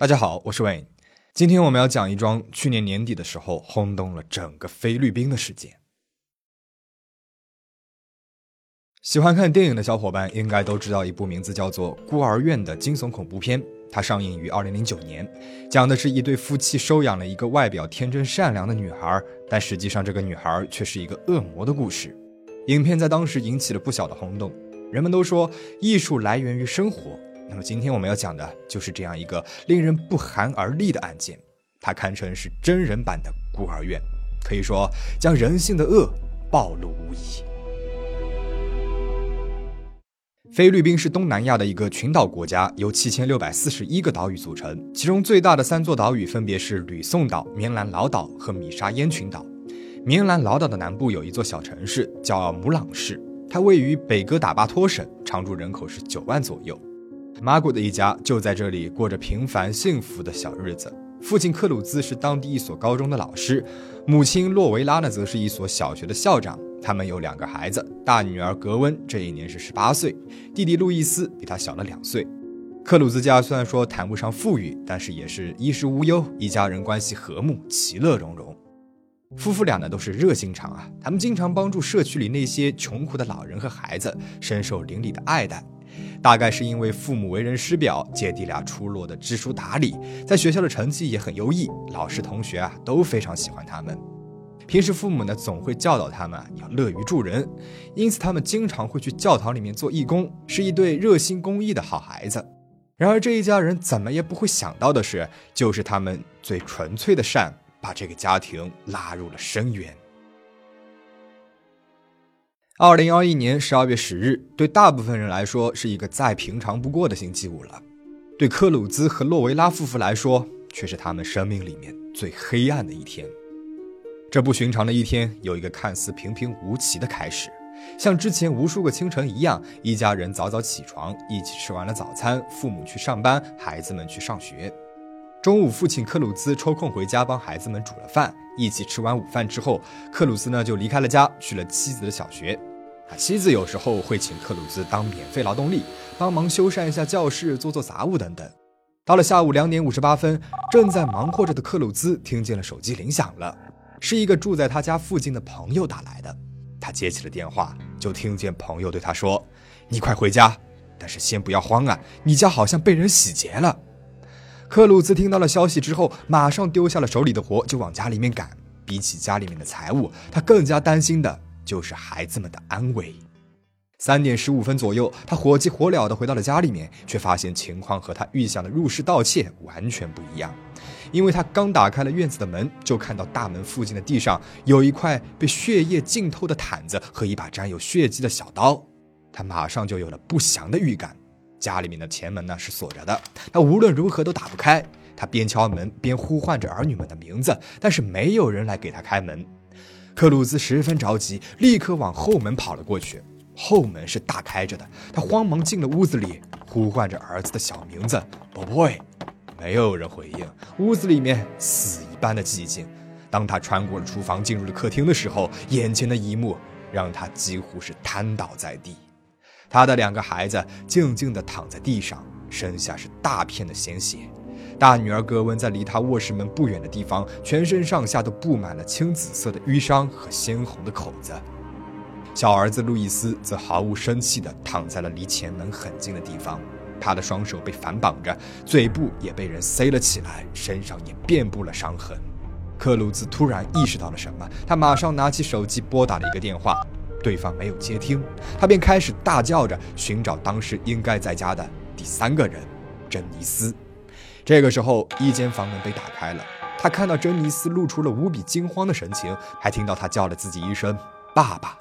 大家好，我是 Wayne。今天我们要讲一桩去年年底的时候轰动了整个菲律宾的事件。喜欢看电影的小伙伴应该都知道一部名字叫做《孤儿院》的惊悚恐怖片，它上映于二零零九年，讲的是一对夫妻收养了一个外表天真善良的女孩，但实际上这个女孩却是一个恶魔的故事。影片在当时引起了不小的轰动，人们都说艺术来源于生活。那么今天我们要讲的就是这样一个令人不寒而栗的案件，它堪称是真人版的孤儿院，可以说将人性的恶暴露无遗。菲律宾是东南亚的一个群岛国家，由七千六百四十一个岛屿组成，其中最大的三座岛屿分别是吕宋岛、棉兰老岛和米沙烟群岛。棉兰老岛的南部有一座小城市叫姆朗市，它位于北哥打巴托省，常住人口是九万左右。马古的一家就在这里过着平凡幸福的小日子。父亲克鲁兹是当地一所高中的老师，母亲洛维拉呢则是一所小学的校长。他们有两个孩子，大女儿格温这一年是十八岁，弟弟路易斯比他小了两岁。克鲁兹家虽然说谈不上富裕，但是也是衣食无忧，一家人关系和睦，其乐融融。夫妇俩呢都是热心肠啊，他们经常帮助社区里那些穷苦的老人和孩子，深受邻里的爱戴。大概是因为父母为人师表，姐弟俩出落的知书达理，在学校的成绩也很优异，老师同学啊都非常喜欢他们。平时父母呢总会教导他们要乐于助人，因此他们经常会去教堂里面做义工，是一对热心公益的好孩子。然而这一家人怎么也不会想到的是，就是他们最纯粹的善，把这个家庭拉入了深渊。二零二一年十二月十日，对大部分人来说是一个再平常不过的星期五了，对克鲁兹和洛维拉夫妇来说，却是他们生命里面最黑暗的一天。这不寻常的一天，有一个看似平平无奇的开始，像之前无数个清晨一样，一家人早早起床，一起吃完了早餐，父母去上班，孩子们去上学。中午，父亲克鲁兹抽空回家帮孩子们煮了饭，一起吃完午饭之后，克鲁兹呢就离开了家，去了妻子的小学。妻子有时候会请克鲁兹当免费劳动力，帮忙修缮一下教室、做做杂物等等。到了下午两点五十八分，正在忙活着的克鲁兹听见了手机铃响了，是一个住在他家附近的朋友打来的。他接起了电话，就听见朋友对他说：“你快回家，但是先不要慌啊，你家好像被人洗劫了。”克鲁兹听到了消息之后，马上丢下了手里的活，就往家里面赶。比起家里面的财物，他更加担心的。就是孩子们的安危。三点十五分左右，他火急火燎地回到了家里面，却发现情况和他预想的入室盗窃完全不一样。因为他刚打开了院子的门，就看到大门附近的地上有一块被血液浸透的毯子和一把沾有血迹的小刀。他马上就有了不祥的预感。家里面的前门呢是锁着的，他无论如何都打不开。他边敲门边呼唤着儿女们的名字，但是没有人来给他开门。克鲁兹十分着急，立刻往后门跑了过去。后门是大开着的，他慌忙进了屋子里，呼唤着儿子的小名字“宝贝”，没有人回应。屋子里面死一般的寂静。当他穿过了厨房，进入了客厅的时候，眼前的一幕让他几乎是瘫倒在地。他的两个孩子静静地躺在地上，身下是大片的鲜血。大女儿格温在离他卧室门不远的地方，全身上下都布满了青紫色的淤伤和鲜红的口子。小儿子路易斯则毫无生气地躺在了离前门很近的地方，他的双手被反绑着，嘴部也被人塞了起来，身上也遍布了伤痕。克鲁兹突然意识到了什么，他马上拿起手机拨打了一个电话，对方没有接听，他便开始大叫着寻找当时应该在家的第三个人——珍妮斯。这个时候，一间房门被打开了。他看到珍妮斯露出了无比惊慌的神情，还听到他叫了自己一声“爸爸”。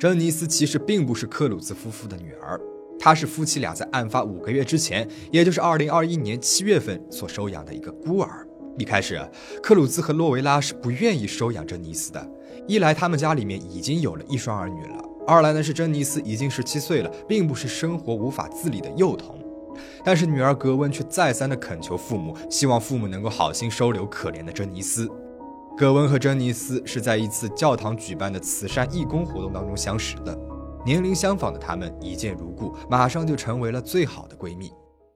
珍妮斯其实并不是克鲁兹夫妇的女儿，她是夫妻俩在案发五个月之前，也就是二零二一年七月份所收养的一个孤儿。一开始，克鲁兹和洛维拉是不愿意收养珍妮斯的，一来他们家里面已经有了一双儿女了。二来呢是珍妮斯已经十七岁了，并不是生活无法自理的幼童，但是女儿格温却再三的恳求父母，希望父母能够好心收留可怜的珍妮斯。格温和珍妮斯是在一次教堂举办的慈善义工活动当中相识的。年龄相仿的她们一见如故，马上就成为了最好的闺蜜。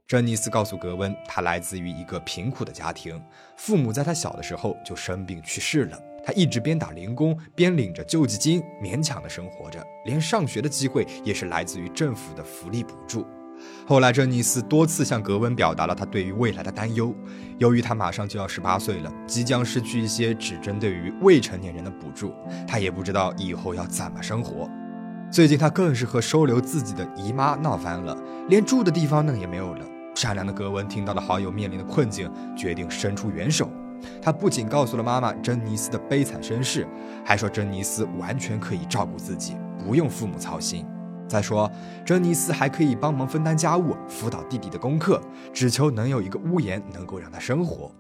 珍妮斯告诉格温，她来自于一个贫苦的家庭，父母在她小的时候就生病去世了。他一直边打零工边领着救济金，勉强的生活着，连上学的机会也是来自于政府的福利补助。后来，珍妮斯多次向格温表达了她对于未来的担忧。由于她马上就要十八岁了，即将失去一些只针对于未成年人的补助，她也不知道以后要怎么生活。最近，她更是和收留自己的姨妈闹翻了，连住的地方呢也没有了。善良的格温听到了好友面临的困境，决定伸出援手。他不仅告诉了妈妈珍妮斯的悲惨身世，还说珍妮斯完全可以照顾自己，不用父母操心。再说，珍妮斯还可以帮忙分担家务，辅导弟弟的功课，只求能有一个屋檐能够让他生活。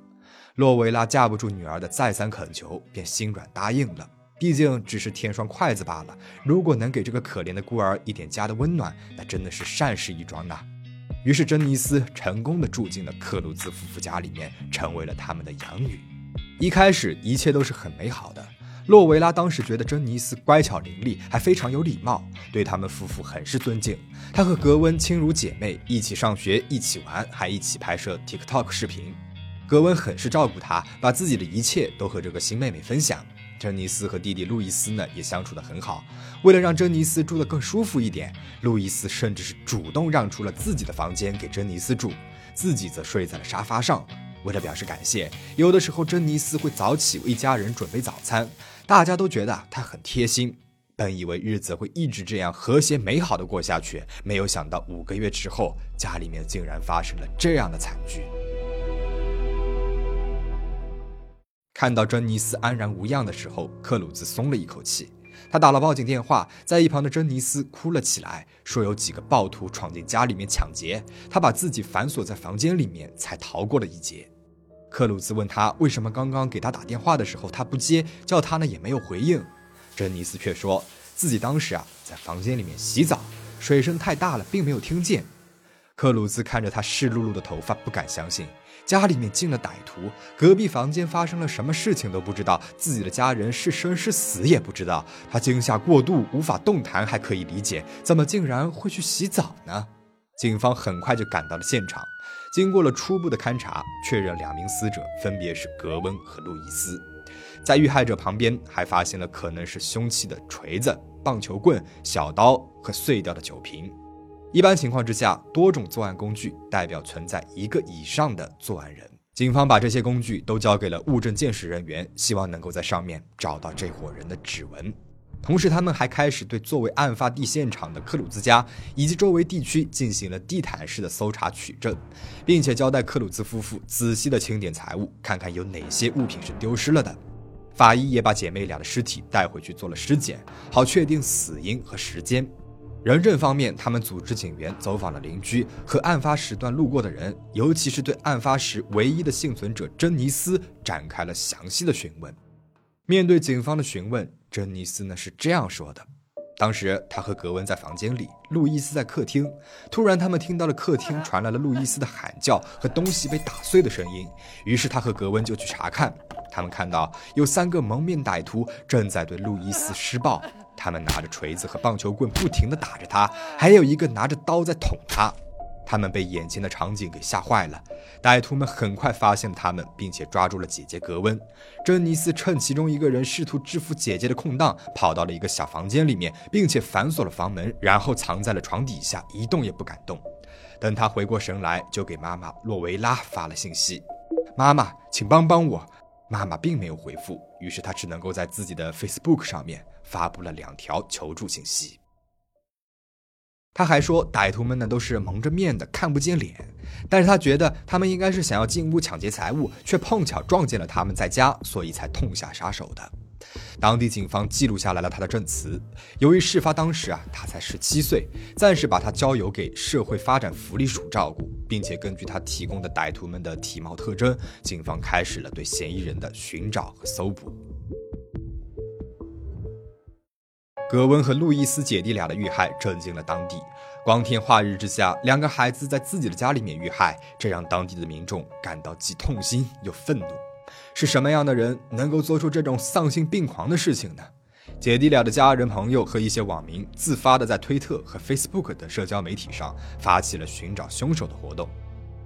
洛维拉架不住女儿的再三恳求，便心软答应了。毕竟只是添双筷子罢了，如果能给这个可怜的孤儿一点家的温暖，那真的是善事一桩呐。于是，珍妮斯成功的住进了克鲁兹夫妇家里面，成为了他们的养女。一开始，一切都是很美好的。洛维拉当时觉得珍妮斯乖巧伶俐，还非常有礼貌，对他们夫妇很是尊敬。她和格温亲如姐妹，一起上学，一起玩，还一起拍摄 TikTok 视频。格温很是照顾她，把自己的一切都和这个新妹妹分享。珍妮斯和弟弟路易斯呢也相处得很好。为了让珍妮斯住得更舒服一点，路易斯甚至是主动让出了自己的房间给珍妮斯住，自己则睡在了沙发上。为了表示感谢，有的时候珍妮斯会早起为一家人准备早餐，大家都觉得她很贴心。本以为日子会一直这样和谐美好的过下去，没有想到五个月之后，家里面竟然发生了这样的惨剧。看到珍妮斯安然无恙的时候，克鲁兹松了一口气。他打了报警电话，在一旁的珍妮斯哭了起来，说有几个暴徒闯进家里面抢劫，他把自己反锁在房间里面，才逃过了一劫。克鲁兹问他为什么刚刚给他打电话的时候他不接，叫他呢也没有回应。珍妮斯却说自己当时啊在房间里面洗澡，水声太大了，并没有听见。克鲁兹看着他湿漉漉的头发，不敢相信。家里面进了歹徒，隔壁房间发生了什么事情都不知道，自己的家人是生是死也不知道。他惊吓过度，无法动弹还可以理解，怎么竟然会去洗澡呢？警方很快就赶到了现场，经过了初步的勘查，确认两名死者分别是格温和路易斯。在遇害者旁边还发现了可能是凶器的锤子、棒球棍、小刀和碎掉的酒瓶。一般情况之下，多种作案工具代表存在一个以上的作案人。警方把这些工具都交给了物证鉴识人员，希望能够在上面找到这伙人的指纹。同时，他们还开始对作为案发地现场的克鲁兹家以及周围地区进行了地毯式的搜查取证，并且交代克鲁兹夫妇仔细的清点财物，看看有哪些物品是丢失了的。法医也把姐妹俩的尸体带回去做了尸检，好确定死因和时间。人证方面，他们组织警员走访了邻居和案发时段路过的人，尤其是对案发时唯一的幸存者珍妮斯展开了详细的询问。面对警方的询问，珍妮斯呢是这样说的：当时他和格温在房间里，路易斯在客厅。突然，他们听到了客厅传来了路易斯的喊叫和东西被打碎的声音，于是他和格温就去查看。他们看到有三个蒙面歹徒正在对路易斯施暴。他们拿着锤子和棒球棍，不停地打着他，还有一个拿着刀在捅他。他们被眼前的场景给吓坏了。歹徒们很快发现了他们，并且抓住了姐姐格温。珍妮斯趁其中一个人试图制服姐姐的空档，跑到了一个小房间里面，并且反锁了房门，然后藏在了床底下，一动也不敢动。等他回过神来，就给妈妈洛维拉发了信息：“妈妈，请帮帮我。”妈妈并没有回复，于是他只能够在自己的 Facebook 上面发布了两条求助信息。他还说，歹徒们呢都是蒙着面的，看不见脸，但是他觉得他们应该是想要进屋抢劫财物，却碰巧撞见了他们在家，所以才痛下杀手的。当地警方记录下来了他的证词。由于事发当时啊，他才十七岁，暂时把他交由给社会发展福利署照顾，并且根据他提供的歹徒们的体貌特征，警方开始了对嫌疑人的寻找和搜捕。格温和路易斯姐弟俩的遇害震惊了当地。光天化日之下，两个孩子在自己的家里面遇害，这让当地的民众感到既痛心又愤怒。是什么样的人能够做出这种丧心病狂的事情呢？姐弟俩的家人、朋友和一些网民自发的在推特和 Facebook 等社交媒体上发起了寻找凶手的活动，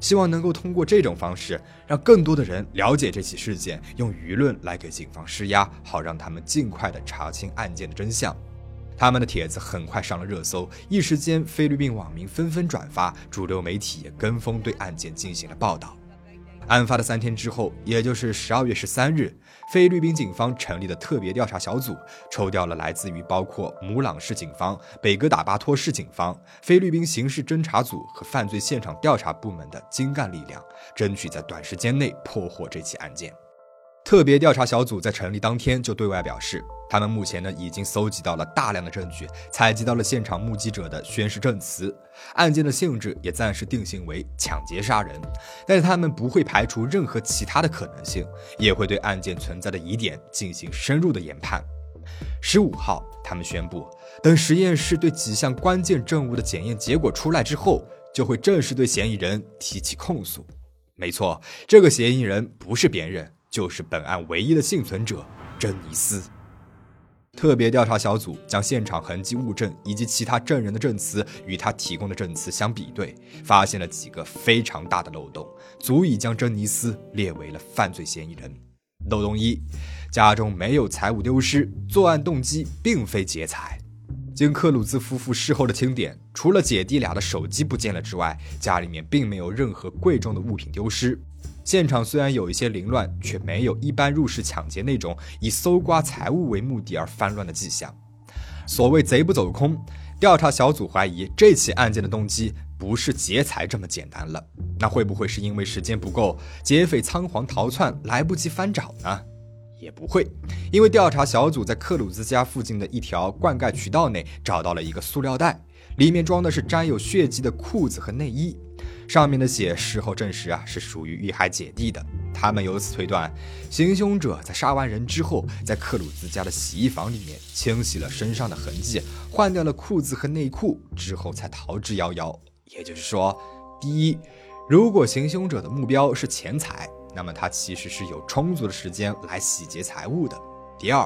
希望能够通过这种方式让更多的人了解这起事件，用舆论来给警方施压，好让他们尽快的查清案件的真相。他们的帖子很快上了热搜，一时间菲律宾网民纷纷转发，主流媒体也跟风对案件进行了报道。案发的三天之后，也就是十二月十三日，菲律宾警方成立的特别调查小组，抽调了来自于包括母朗市警方、北哥打巴托市警方、菲律宾刑事侦查组和犯罪现场调查部门的精干力量，争取在短时间内破获这起案件。特别调查小组在成立当天就对外表示，他们目前呢已经搜集到了大量的证据，采集到了现场目击者的宣誓证词，案件的性质也暂时定性为抢劫杀人，但是他们不会排除任何其他的可能性，也会对案件存在的疑点进行深入的研判。十五号，他们宣布，等实验室对几项关键证物的检验结果出来之后，就会正式对嫌疑人提起控诉。没错，这个嫌疑人不是别人。就是本案唯一的幸存者珍妮斯。特别调查小组将现场痕迹物证以及其他证人的证词与他提供的证词相比对，发现了几个非常大的漏洞，足以将珍妮斯列为了犯罪嫌疑人。漏洞一：家中没有财物丢失，作案动机并非劫财。经克鲁兹夫妇事后的清点，除了姐弟俩的手机不见了之外，家里面并没有任何贵重的物品丢失。现场虽然有一些凌乱，却没有一般入室抢劫那种以搜刮财物为目的而翻乱的迹象。所谓贼不走空，调查小组怀疑这起案件的动机不是劫财这么简单了。那会不会是因为时间不够，劫匪仓皇逃窜，来不及翻找呢？也不会，因为调查小组在克鲁兹家附近的一条灌溉渠道内找到了一个塑料袋，里面装的是沾有血迹的裤子和内衣。上面的血事后证实啊，是属于遇害姐弟的。他们由此推断，行凶者在杀完人之后，在克鲁兹家的洗衣房里面清洗了身上的痕迹，换掉了裤子和内裤之后才逃之夭夭。也就是说，第一，如果行凶者的目标是钱财，那么他其实是有充足的时间来洗劫财物的。第二，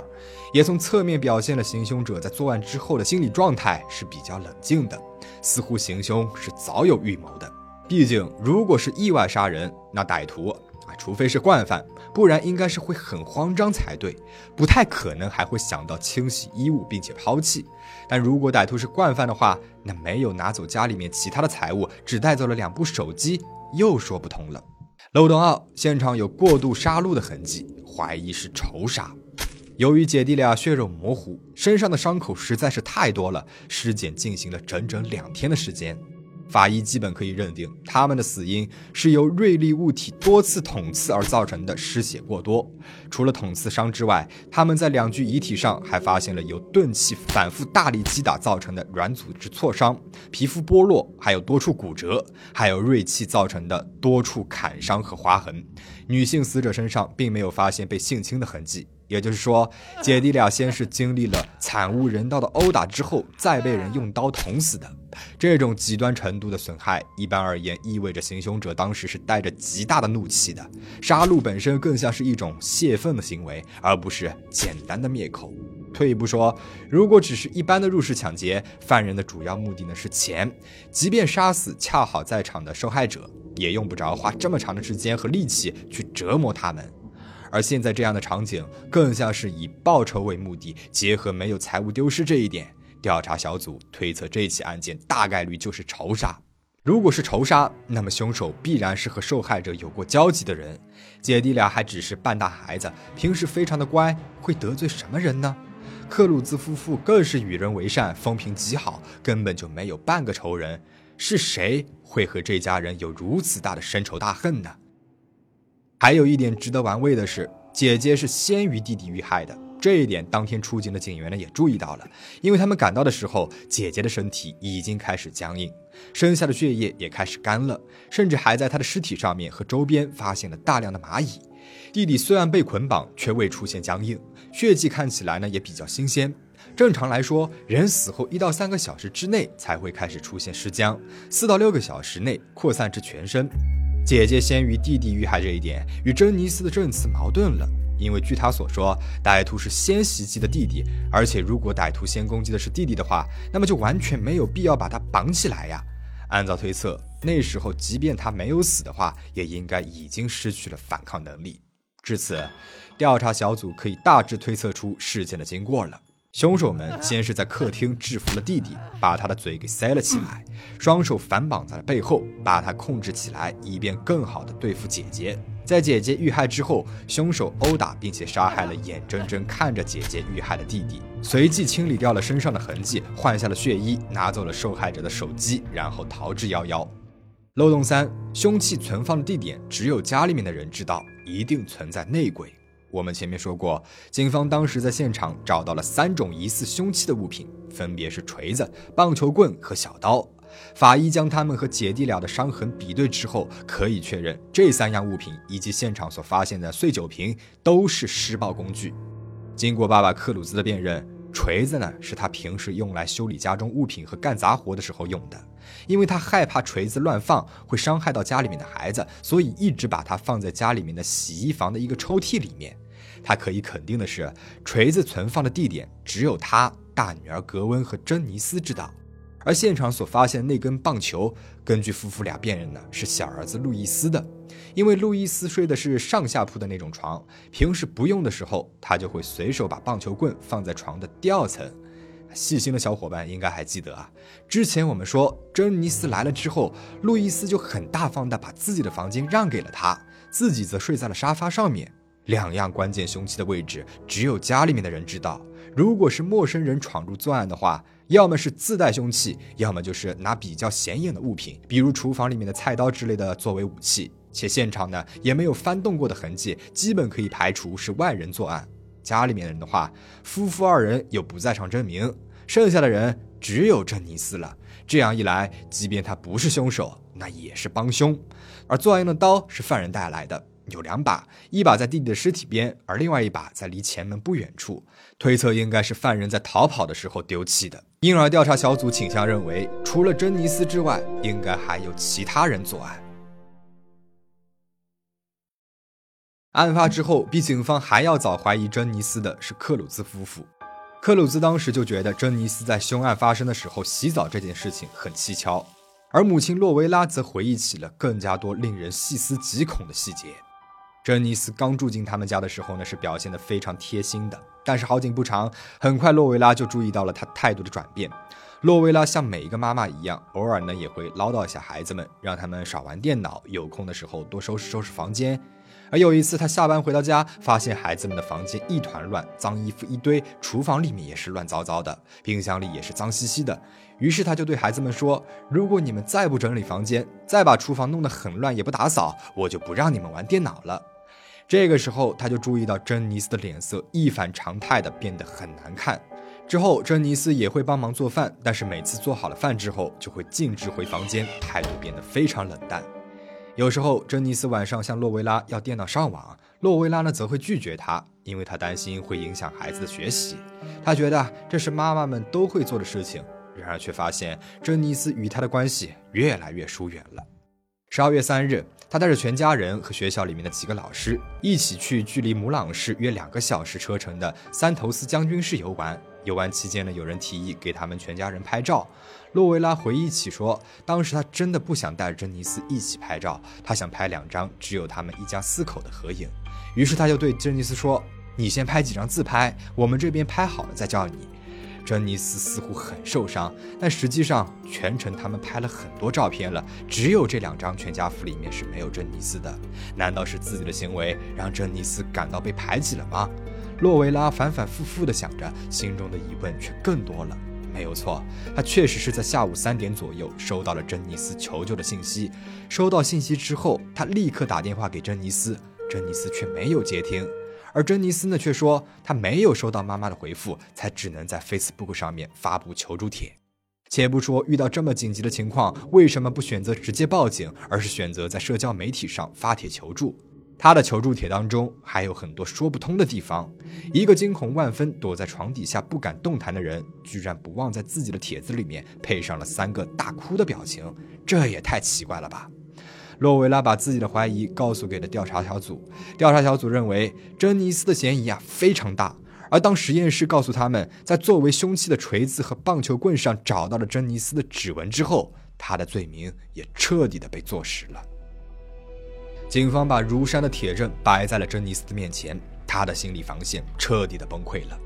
也从侧面表现了行凶者在作案之后的心理状态是比较冷静的，似乎行凶是早有预谋的。毕竟，如果是意外杀人，那歹徒啊，除非是惯犯，不然应该是会很慌张才对，不太可能还会想到清洗衣物并且抛弃。但如果歹徒是惯犯的话，那没有拿走家里面其他的财物，只带走了两部手机，又说不通了。漏洞二：现场有过度杀戮的痕迹，怀疑是仇杀。由于姐弟俩血肉模糊，身上的伤口实在是太多了，尸检进行了整整两天的时间。法医基本可以认定，他们的死因是由锐利物体多次捅刺而造成的失血过多。除了捅刺伤之外，他们在两具遗体上还发现了由钝器反复大力击打造成的软组织挫伤、皮肤剥落，还有多处骨折，还有锐器造成的多处砍伤和划痕。女性死者身上并没有发现被性侵的痕迹。也就是说，姐弟俩先是经历了惨无人道的殴打之后，再被人用刀捅死的。这种极端程度的损害，一般而言意味着行凶者当时是带着极大的怒气的。杀戮本身更像是一种泄愤的行为，而不是简单的灭口。退一步说，如果只是一般的入室抢劫，犯人的主要目的呢是钱，即便杀死恰好在场的受害者，也用不着花这么长的时间和力气去折磨他们。而现在这样的场景，更像是以报仇为目的，结合没有财物丢失这一点，调查小组推测这起案件大概率就是仇杀。如果是仇杀，那么凶手必然是和受害者有过交集的人。姐弟俩还只是半大孩子，平时非常的乖，会得罪什么人呢？克鲁兹夫妇更是与人为善，风评极好，根本就没有半个仇人。是谁会和这家人有如此大的深仇大恨呢？还有一点值得玩味的是，姐姐是先于弟弟遇害的。这一点，当天出警的警员呢也注意到了，因为他们赶到的时候，姐姐的身体已经开始僵硬，身下的血液也开始干了，甚至还在她的尸体上面和周边发现了大量的蚂蚁。弟弟虽然被捆绑，却未出现僵硬，血迹看起来呢也比较新鲜。正常来说，人死后一到三个小时之内才会开始出现尸僵，四到六个小时内扩散至全身。姐姐先于弟弟遇害这一点与珍妮斯的证词矛盾了，因为据他所说，歹徒是先袭击的弟弟，而且如果歹徒先攻击的是弟弟的话，那么就完全没有必要把他绑起来呀。按照推测，那时候即便他没有死的话，也应该已经失去了反抗能力。至此，调查小组可以大致推测出事件的经过了。凶手们先是在客厅制服了弟弟，把他的嘴给塞了起来，双手反绑在了背后，把他控制起来，以便更好的对付姐姐。在姐姐遇害之后，凶手殴打并且杀害了眼睁睁看着姐姐遇害的弟弟，随即清理掉了身上的痕迹，换下了血衣，拿走了受害者的手机，然后逃之夭夭。漏洞三：凶器存放的地点只有家里面的人知道，一定存在内鬼。我们前面说过，警方当时在现场找到了三种疑似凶器的物品，分别是锤子、棒球棍和小刀。法医将他们和姐弟俩的伤痕比对之后，可以确认这三样物品以及现场所发现的碎酒瓶都是施暴工具。经过爸爸克鲁兹的辨认，锤子呢是他平时用来修理家中物品和干杂活的时候用的，因为他害怕锤子乱放会伤害到家里面的孩子，所以一直把它放在家里面的洗衣房的一个抽屉里面。他可以肯定的是，锤子存放的地点只有他大女儿格温和珍妮斯知道。而现场所发现的那根棒球，根据夫妇俩辨认呢，是小儿子路易斯的。因为路易斯睡的是上下铺的那种床，平时不用的时候，他就会随手把棒球棍放在床的第二层。细心的小伙伴应该还记得啊，之前我们说珍妮斯来了之后，路易斯就很大方的把自己的房间让给了他，自己则睡在了沙发上面。两样关键凶器的位置，只有家里面的人知道。如果是陌生人闯入作案的话，要么是自带凶器，要么就是拿比较显眼的物品，比如厨房里面的菜刀之类的作为武器。且现场呢也没有翻动过的痕迹，基本可以排除是外人作案。家里面人的话，夫妇二人有不在场证明，剩下的人只有珍妮斯了。这样一来，即便他不是凶手，那也是帮凶。而作案用的刀是犯人带来的。有两把，一把在弟弟的尸体边，而另外一把在离前门不远处。推测应该是犯人在逃跑的时候丢弃的。因而，调查小组倾向认为，除了珍妮斯之外，应该还有其他人作案。案发之后，比警方还要早怀疑珍妮斯的是克鲁兹夫妇。克鲁兹当时就觉得珍妮斯在凶案发生的时候洗澡这件事情很蹊跷，而母亲洛维拉则回忆起了更加多令人细思极恐的细节。珍妮斯刚住进他们家的时候呢，是表现得非常贴心的。但是好景不长，很快洛维拉就注意到了他态度的转变。洛维拉像每一个妈妈一样，偶尔呢也会唠叨一下孩子们，让他们少玩电脑，有空的时候多收拾收拾房间。而有一次，他下班回到家，发现孩子们的房间一团乱，脏衣服一堆，厨房里面也是乱糟糟的，冰箱里也是脏兮兮的。于是他就对孩子们说：“如果你们再不整理房间，再把厨房弄得很乱，也不打扫，我就不让你们玩电脑了。”这个时候，他就注意到珍妮斯的脸色一反常态的变得很难看。之后，珍妮斯也会帮忙做饭，但是每次做好了饭之后，就会径直回房间，态度变得非常冷淡。有时候，珍妮斯晚上向洛维拉要电脑上网，洛维拉呢则会拒绝他，因为他担心会影响孩子的学习。他觉得这是妈妈们都会做的事情，然而却发现珍妮斯与他的关系越来越疏远了。十二月三日，他带着全家人和学校里面的几个老师一起去距离母朗市约两个小时车程的三头斯将军市游玩。游玩期间呢，有人提议给他们全家人拍照。洛维拉回忆起说，当时他真的不想带着珍妮斯一起拍照，他想拍两张只有他们一家四口的合影。于是他就对珍妮斯说：“你先拍几张自拍，我们这边拍好了再叫你。”珍妮斯似乎很受伤，但实际上全程他们拍了很多照片了，只有这两张全家福里面是没有珍妮斯的。难道是自己的行为让珍妮斯感到被排挤了吗？洛维拉反反复复地想着，心中的疑问却更多了。没有错，他确实是在下午三点左右收到了珍妮斯求救的信息。收到信息之后，他立刻打电话给珍妮斯，珍妮斯却没有接听。而珍妮斯呢，却说她没有收到妈妈的回复，才只能在 Facebook 上面发布求助帖。且不说遇到这么紧急的情况，为什么不选择直接报警，而是选择在社交媒体上发帖求助？他的求助帖当中还有很多说不通的地方。一个惊恐万分、躲在床底下不敢动弹的人，居然不忘在自己的帖子里面配上了三个大哭的表情，这也太奇怪了吧！洛维拉把自己的怀疑告诉给了调查小组，调查小组认为珍妮斯的嫌疑啊非常大。而当实验室告诉他们在作为凶器的锤子和棒球棍上找到了珍妮斯的指纹之后，他的罪名也彻底的被坐实了。警方把如山的铁证摆在了珍妮斯的面前，他的心理防线彻底的崩溃了。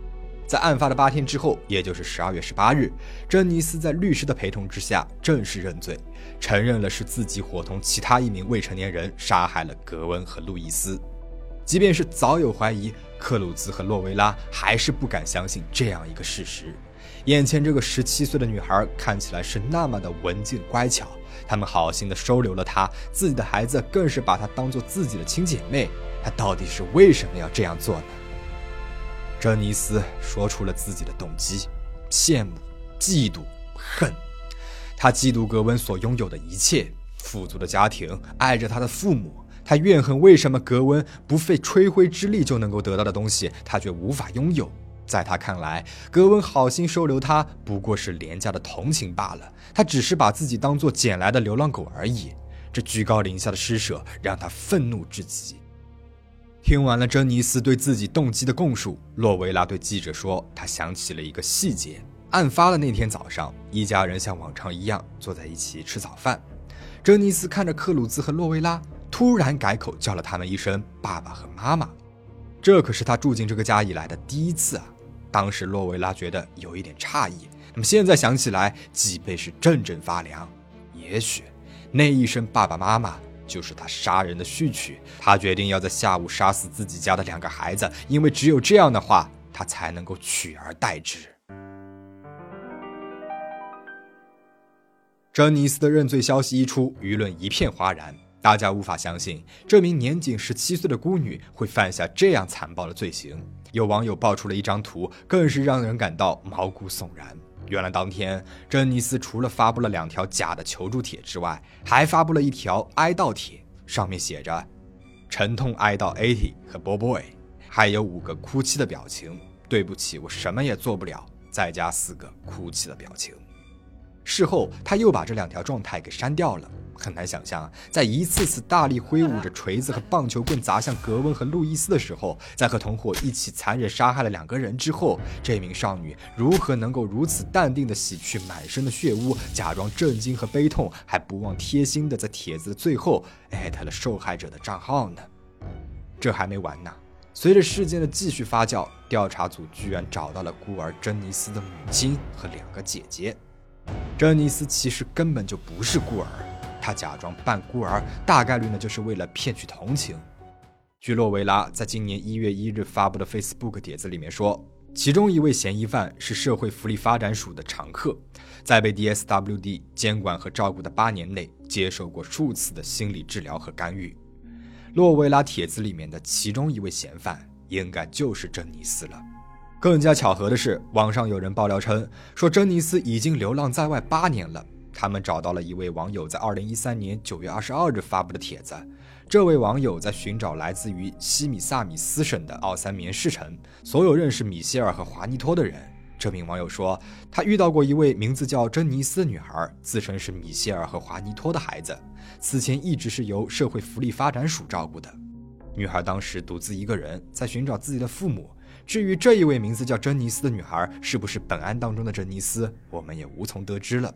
在案发的八天之后，也就是十二月十八日，珍妮斯在律师的陪同之下正式认罪，承认了是自己伙同其他一名未成年人杀害了格温和路易斯。即便是早有怀疑，克鲁兹和洛维拉还是不敢相信这样一个事实。眼前这个十七岁的女孩看起来是那么的文静乖巧，他们好心的收留了她，自己的孩子更是把她当做自己的亲姐妹。她到底是为什么要这样做呢？珍妮斯说出了自己的动机：羡慕、嫉妒、恨。她嫉妒格温所拥有的一切，富足的家庭，爱着他的父母。他怨恨为什么格温不费吹灰之力就能够得到的东西，他却无法拥有。在他看来，格温好心收留他不过是廉价的同情罢了，他只是把自己当做捡来的流浪狗而已。这居高临下的施舍让他愤怒至极。听完了珍妮斯对自己动机的供述，洛维拉对记者说：“他想起了一个细节，案发的那天早上，一家人像往常一样坐在一起吃早饭。珍妮斯看着克鲁兹和洛维拉。”突然改口叫了他们一声“爸爸”和“妈妈”，这可是他住进这个家以来的第一次啊！当时洛维拉觉得有一点诧异，那么现在想起来，脊背是阵阵发凉。也许那一声“爸爸妈妈”就是他杀人的序曲。他决定要在下午杀死自己家的两个孩子，因为只有这样的话，他才能够取而代之。珍妮斯的认罪消息一出，舆论一片哗然。大家无法相信，这名年仅十七岁的孤女会犯下这样残暴的罪行。有网友爆出了一张图，更是让人感到毛骨悚然。原来当天，珍妮斯除了发布了两条假的求助帖之外，还发布了一条哀悼帖，上面写着“沉痛哀悼 AT 和 Bo Boy，还有五个哭泣的表情。对不起，我什么也做不了。再加四个哭泣的表情。事后，他又把这两条状态给删掉了。很难想象，在一次次大力挥舞着锤子和棒球棍砸向格温和路易斯的时候，在和同伙一起残忍杀害了两个人之后，这名少女如何能够如此淡定地洗去满身的血污，假装震惊和悲痛，还不忘贴心地在帖子的最后艾特了受害者的账号呢？这还没完呢！随着事件的继续发酵，调查组居然找到了孤儿珍妮斯的母亲和两个姐姐。珍妮斯其实根本就不是孤儿。他假装扮孤儿，大概率呢就是为了骗取同情。据洛维拉在今年一月一日发布的 Facebook 帖子里面说，其中一位嫌疑犯是社会福利发展署的常客，在被 DSWD 监管和照顾的八年内，接受过数次的心理治疗和干预。洛维拉帖子里面的其中一位嫌犯，应该就是珍妮斯了。更加巧合的是，网上有人爆料称，说珍妮斯已经流浪在外八年了。他们找到了一位网友在二零一三年九月二十二日发布的帖子。这位网友在寻找来自于西米萨米斯省的奥三棉市城所有认识米歇尔和华尼托的人。这名网友说，他遇到过一位名字叫珍妮斯的女孩，自称是米歇尔和华尼托的孩子，此前一直是由社会福利发展署照顾的。女孩当时独自一个人在寻找自己的父母。至于这一位名字叫珍妮斯的女孩是不是本案当中的珍妮斯，我们也无从得知了。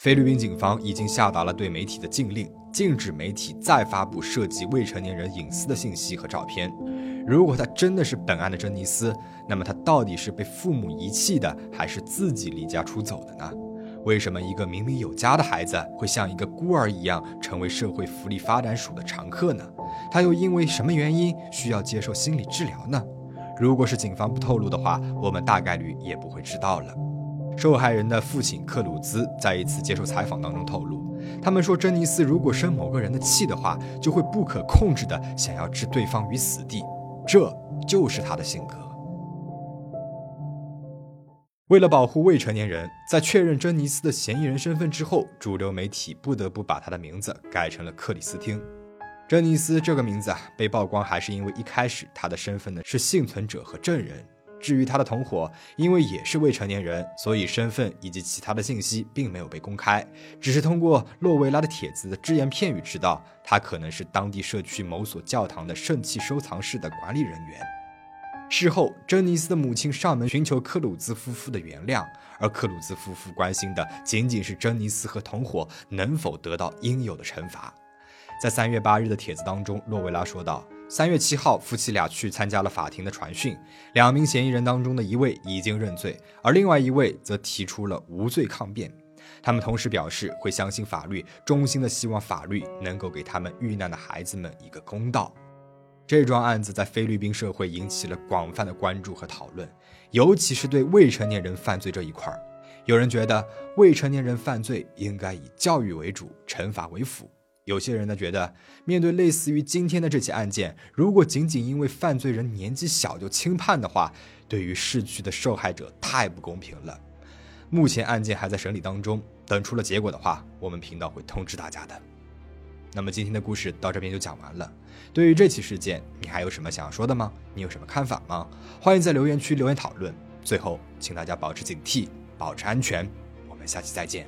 菲律宾警方已经下达了对媒体的禁令，禁止媒体再发布涉及未成年人隐私的信息和照片。如果她真的是本案的珍妮斯，那么她到底是被父母遗弃的，还是自己离家出走的呢？为什么一个明明有家的孩子会像一个孤儿一样成为社会福利发展署的常客呢？他又因为什么原因需要接受心理治疗呢？如果是警方不透露的话，我们大概率也不会知道了。受害人的父亲克鲁兹在一次接受采访当中透露，他们说珍妮斯如果生某个人的气的话，就会不可控制的想要置对方于死地，这就是他的性格。为了保护未成年人，在确认珍妮斯的嫌疑人身份之后，主流媒体不得不把他的名字改成了克里斯汀。珍妮斯这个名字啊，被曝光还是因为一开始她的身份呢是幸存者和证人。至于他的同伙，因为也是未成年人，所以身份以及其他的信息并没有被公开，只是通过洛维拉的帖子的只言片语知道他可能是当地社区某所教堂的圣器收藏室的管理人员。事后，珍妮斯的母亲上门寻求克鲁兹夫妇的原谅，而克鲁兹夫妇关心的仅仅是珍妮斯和同伙能否得到应有的惩罚。在三月八日的帖子当中，洛维拉说道。三月七号，夫妻俩去参加了法庭的传讯。两名嫌疑人当中的一位已经认罪，而另外一位则提出了无罪抗辩。他们同时表示会相信法律，衷心的希望法律能够给他们遇难的孩子们一个公道。这桩案子在菲律宾社会引起了广泛的关注和讨论，尤其是对未成年人犯罪这一块儿，有人觉得未成年人犯罪应该以教育为主，惩罚为辅。有些人呢觉得，面对类似于今天的这起案件，如果仅仅因为犯罪人年纪小就轻判的话，对于逝去的受害者太不公平了。目前案件还在审理当中，等出了结果的话，我们频道会通知大家的。那么今天的故事到这边就讲完了。对于这起事件，你还有什么想要说的吗？你有什么看法吗？欢迎在留言区留言讨论。最后，请大家保持警惕，保持安全。我们下期再见。